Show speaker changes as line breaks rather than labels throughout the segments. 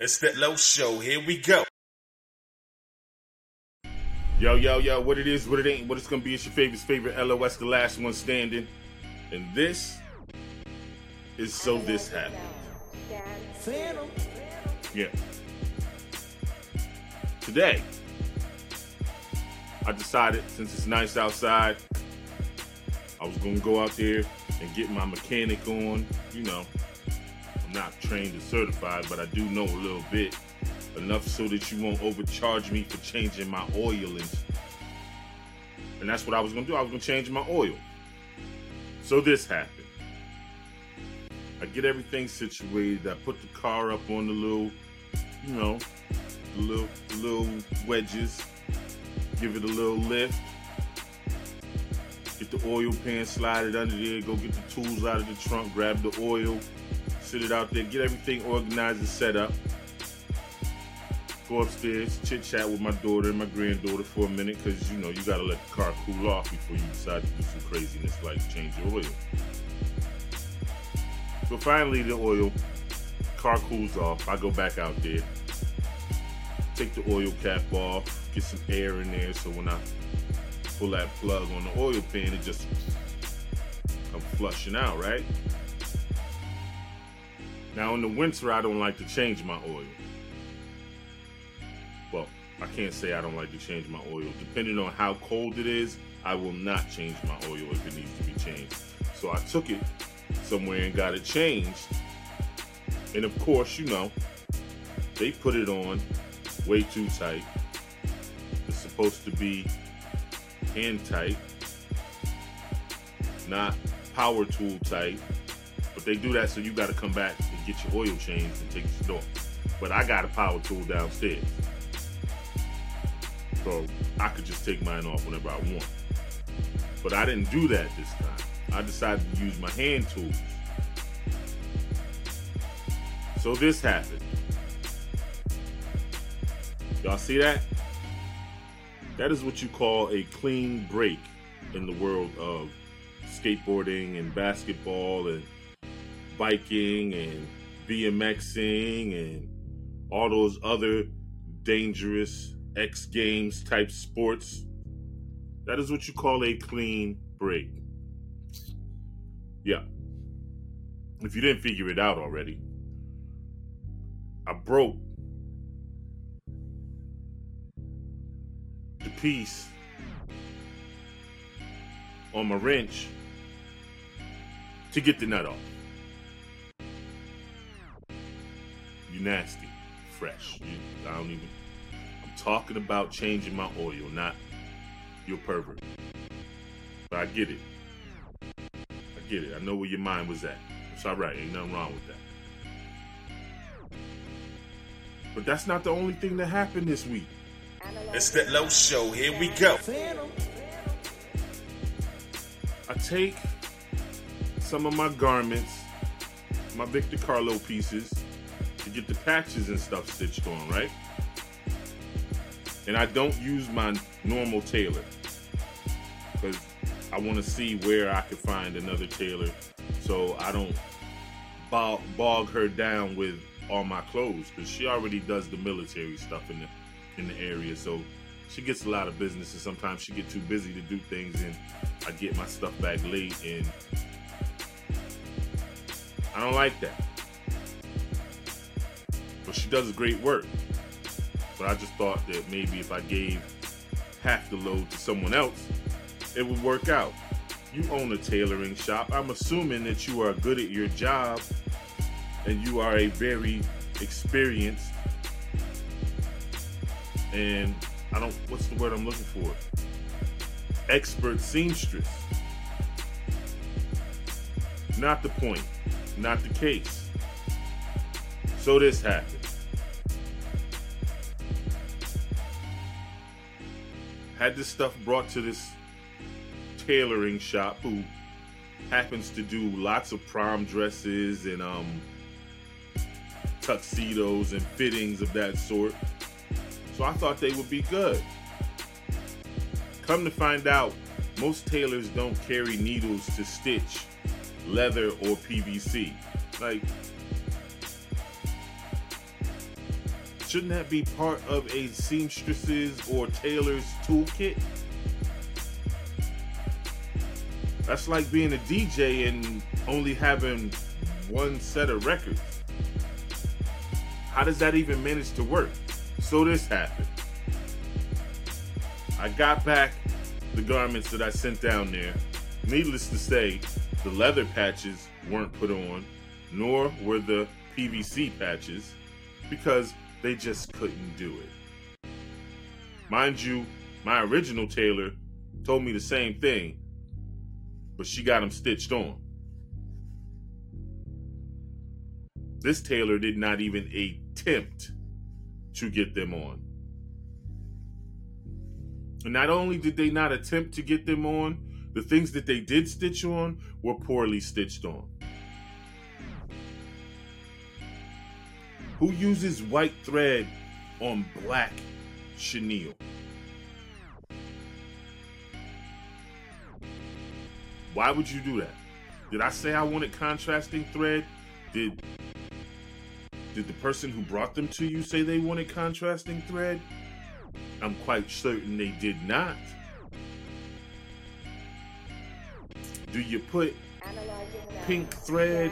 It's that low show. Here we go.
Yo, yo, yo, what it is, what it ain't, what it's gonna be, it's your favorite, favorite LOS, the last one standing. And this is So This Happened. Yeah. Today, I decided since it's nice outside, I was gonna go out there and get my mechanic on. You know, not trained or certified, but I do know a little bit enough so that you won't overcharge me for changing my oil and and that's what I was gonna do. I was gonna change my oil. So this happened. I get everything situated. I put the car up on the little, you know, the little little wedges. Give it a little lift. Get the oil pan, slide it under there. Go get the tools out of the trunk. Grab the oil. Sit it out there. Get everything organized and set up go upstairs, chit chat with my daughter and my granddaughter for a minute because you know you gotta let the car cool off before you decide to do some craziness like change your oil. But finally, the oil car cools off. I go back out there, take the oil cap off, get some air in there so when I pull that plug on the oil pan, it just I'm flushing out, right? Now in the winter, I don't like to change my oil well, I can't say I don't like to change my oil. Depending on how cold it is, I will not change my oil if it needs to be changed. So I took it somewhere and got it changed. And of course, you know, they put it on way too tight. It's supposed to be hand tight, not power tool tight. But they do that so you got to come back get your oil changed and take the store. But I got a power tool downstairs. So I could just take mine off whenever I want. But I didn't do that this time. I decided to use my hand tools. So this happened. Y'all see that? That is what you call a clean break in the world of skateboarding and basketball and biking and BMXing and all those other dangerous X Games type sports. That is what you call a clean break. Yeah. If you didn't figure it out already, I broke the piece on my wrench to get the nut off. You nasty, fresh. You, I don't even I'm talking about changing my oil, not your pervert. But I get it. I get it. I know where your mind was at. It's all right. Ain't nothing wrong with that. But that's not the only thing that happened this week.
It's that low show. Here we go.
I take some of my garments, my Victor Carlo pieces, get the patches and stuff stitched on, right? and I don't use my normal tailor because I want to see where I can find another tailor so I don't bog, bog her down with all my clothes because she already does the military stuff in the in the area so she gets a lot of business and sometimes she get too busy to do things and I get my stuff back late and I don't like that she does great work but I just thought that maybe if I gave half the load to someone else, it would work out. You own a tailoring shop. I'm assuming that you are good at your job and you are a very experienced and I don't what's the word I'm looking for? Expert seamstress. Not the point, not the case. So this happened. Had this stuff brought to this tailoring shop who happens to do lots of prom dresses and um, tuxedos and fittings of that sort. So I thought they would be good. Come to find out, most tailors don't carry needles to stitch leather or PVC. Like, shouldn't that be part of a seamstress's or tailor's toolkit? That's like being a DJ and only having one set of records. How does that even manage to work? So this happened. I got back the garments that I sent down there. Needless to say, the leather patches weren't put on, nor were the PVC patches, because they just couldn't do it. Mind you, my original tailor told me the same thing, but she got them stitched on. This tailor did not even attempt to get them on. And not only did they not attempt to get them on, the things that they did stitch on were poorly stitched on. Who uses white thread on black chenille? Why would you do that? Did I say I wanted contrasting thread? Did did the person who brought them to you say they wanted contrasting thread? I'm quite certain they did not. Do you put pink thread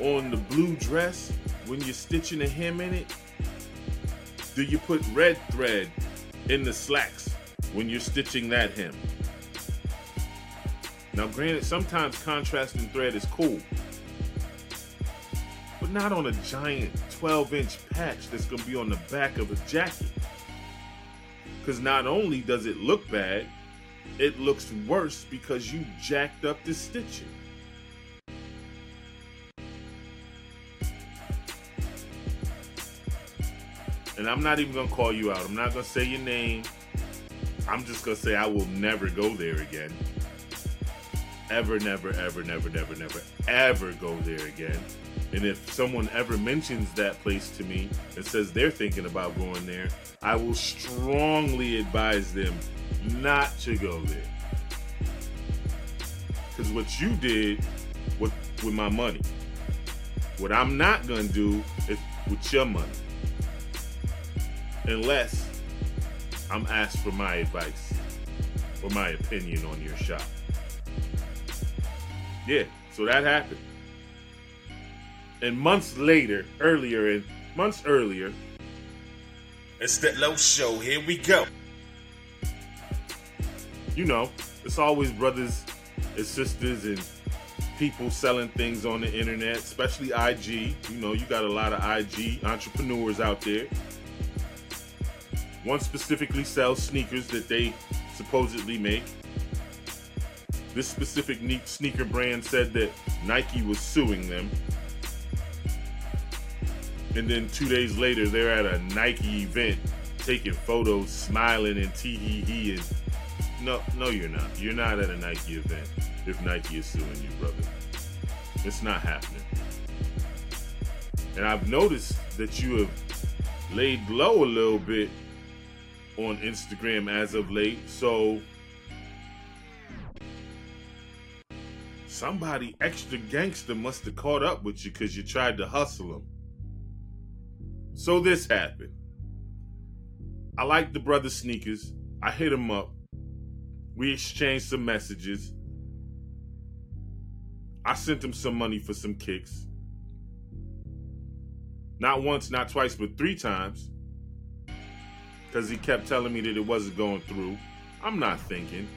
on the blue dress when you're stitching a hem in it? Do you put red thread in the slacks when you're stitching that hem? Now, granted, sometimes contrasting thread is cool, but not on a giant 12 inch patch that's to be on the back of a jacket. Because not only does it look bad, it looks worse because you jacked up the stitching. And I'm not even to call you out. I'm not to say your name. I'm just to say I will never go there again. Ever, never, ever, never, never, never, ever go there again. And if someone ever mentions that place to me and says they're thinking about going there, I will strongly advise them not to go there. Because what you did with, with my money, what I'm not going to do is with your money. Unless I'm asked for my advice or my opinion on your shop. Yeah, so that happened. And months later, earlier, and months earlier,
It's that low show. Here we go.
you know, it's always brothers and sisters and people selling things on the internet, especially IG. You know, you got a lot of IG entrepreneurs out there. One specifically sells sneakers that they supposedly make. This specific sneaker brand said that Nike was suing them. And then two days later, they're at a Nike event taking photos, smiling and tee hee hee. And no, no, you're not. You're not at a Nike event if Nike is suing you, brother. It's not happening. And I've noticed that you have laid low a little bit on Instagram as of late. So somebody extra gangster must have caught up with you because you tried to hustle him. So this happened. I like the brother sneakers. I hit him up. We exchanged some messages. I sent him some money for some kicks. Not once, not twice, but three times. Because he kept telling me that it wasn't going through. I'm not thinking.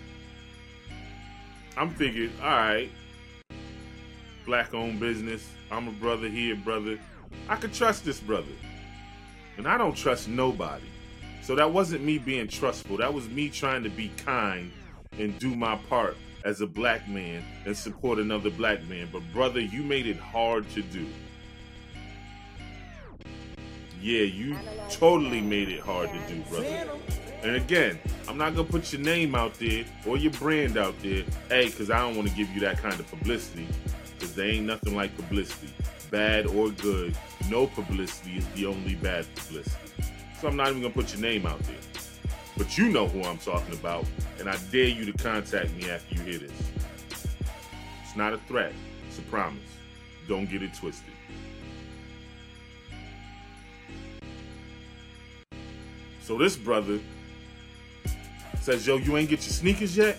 I'm figured, all right, black owned business. I'm a brother here, brother. I could trust this brother. And I don't trust nobody. So that wasn't me being trustful. That was me trying to be kind and do my part as a black man and support another black man. But brother, you made it hard to do. Yeah, you totally made it hard to do, brother. And again, I'm not gonna put your name out there or your brand out there, hey, because I don't want to give you that kind of publicity, because there ain't nothing like publicity, bad or good. No publicity is the only bad publicity. So I'm not even gonna put your name out there. But you know who I'm talking about, and I dare you to contact me after you hear this. It's not a threat, it's a promise. Don't get it twisted. So this brother says, Yo, you ain't get your sneakers yet?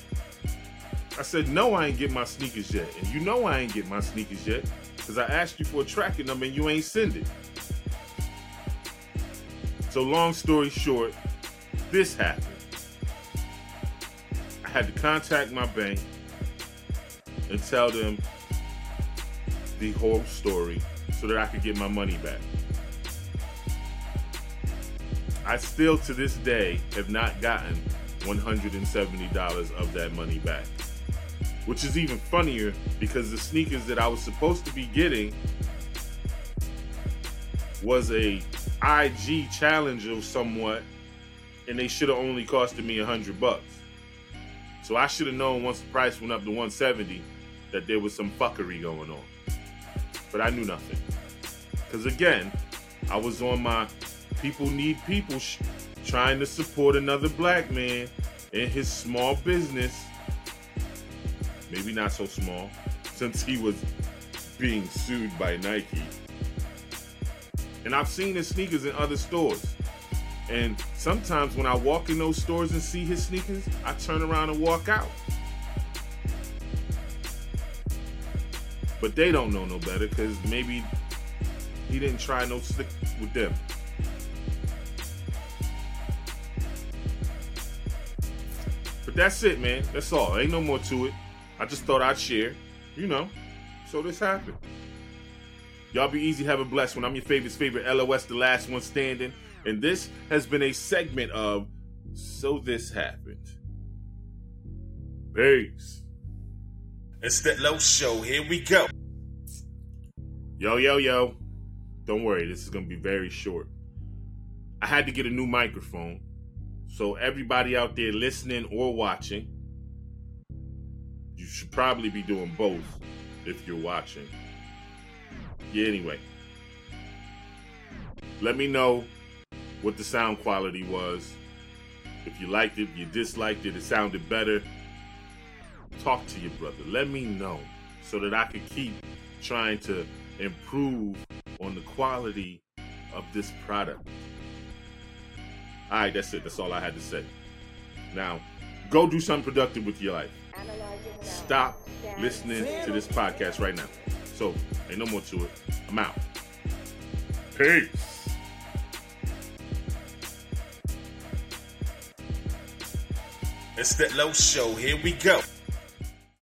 I said, No, I ain't get my sneakers yet. And you know I ain't get my sneakers yet because I asked you for a tracking number and you ain't send it. So, long story short, this happened. I had to contact my bank and tell them the whole story so that I could get my money back. I still to this day have not gotten $170 of that money back. Which is even funnier because the sneakers that I was supposed to be getting was a IG challenge challenger somewhat, and they should have only costed me a hundred bucks. So I should have known once the price went up to 170 that there was some fuckery going on. But I knew nothing. Because again, I was on my people need people sh- trying to support another black man in his small business. Maybe not so small, since he was being sued by Nike. And I've seen his sneakers in other stores. And sometimes when I walk in those stores and see his sneakers, I turn around and walk out. But they don't know no better because maybe he didn't try no slick with them. That's it, man. That's all. Ain't no more to it. I just thought I'd share. You know. So this happened. Y'all be easy, have a blessed one. I'm your favorite's favorite LOS, the last one standing. And this has been a segment of So This Happened. Peace.
It's that low show. Here we go.
Yo, yo, yo. Don't worry, this is going to be very short. I had to get a new microphone. So, everybody out there listening or watching, you should probably be doing both if you're watching. Yeah, anyway. Let me know what the sound quality was. If you liked it, you disliked it, it sounded better. Talk to your brother. Let me know so that I can keep trying to improve on the quality of this product. All right, that's it. That's all I had to say. Now, go do something productive with your life. Stop listening to this podcast right now. So, ain't no more to it. I'm out. Peace.
It's that low show. Here we go.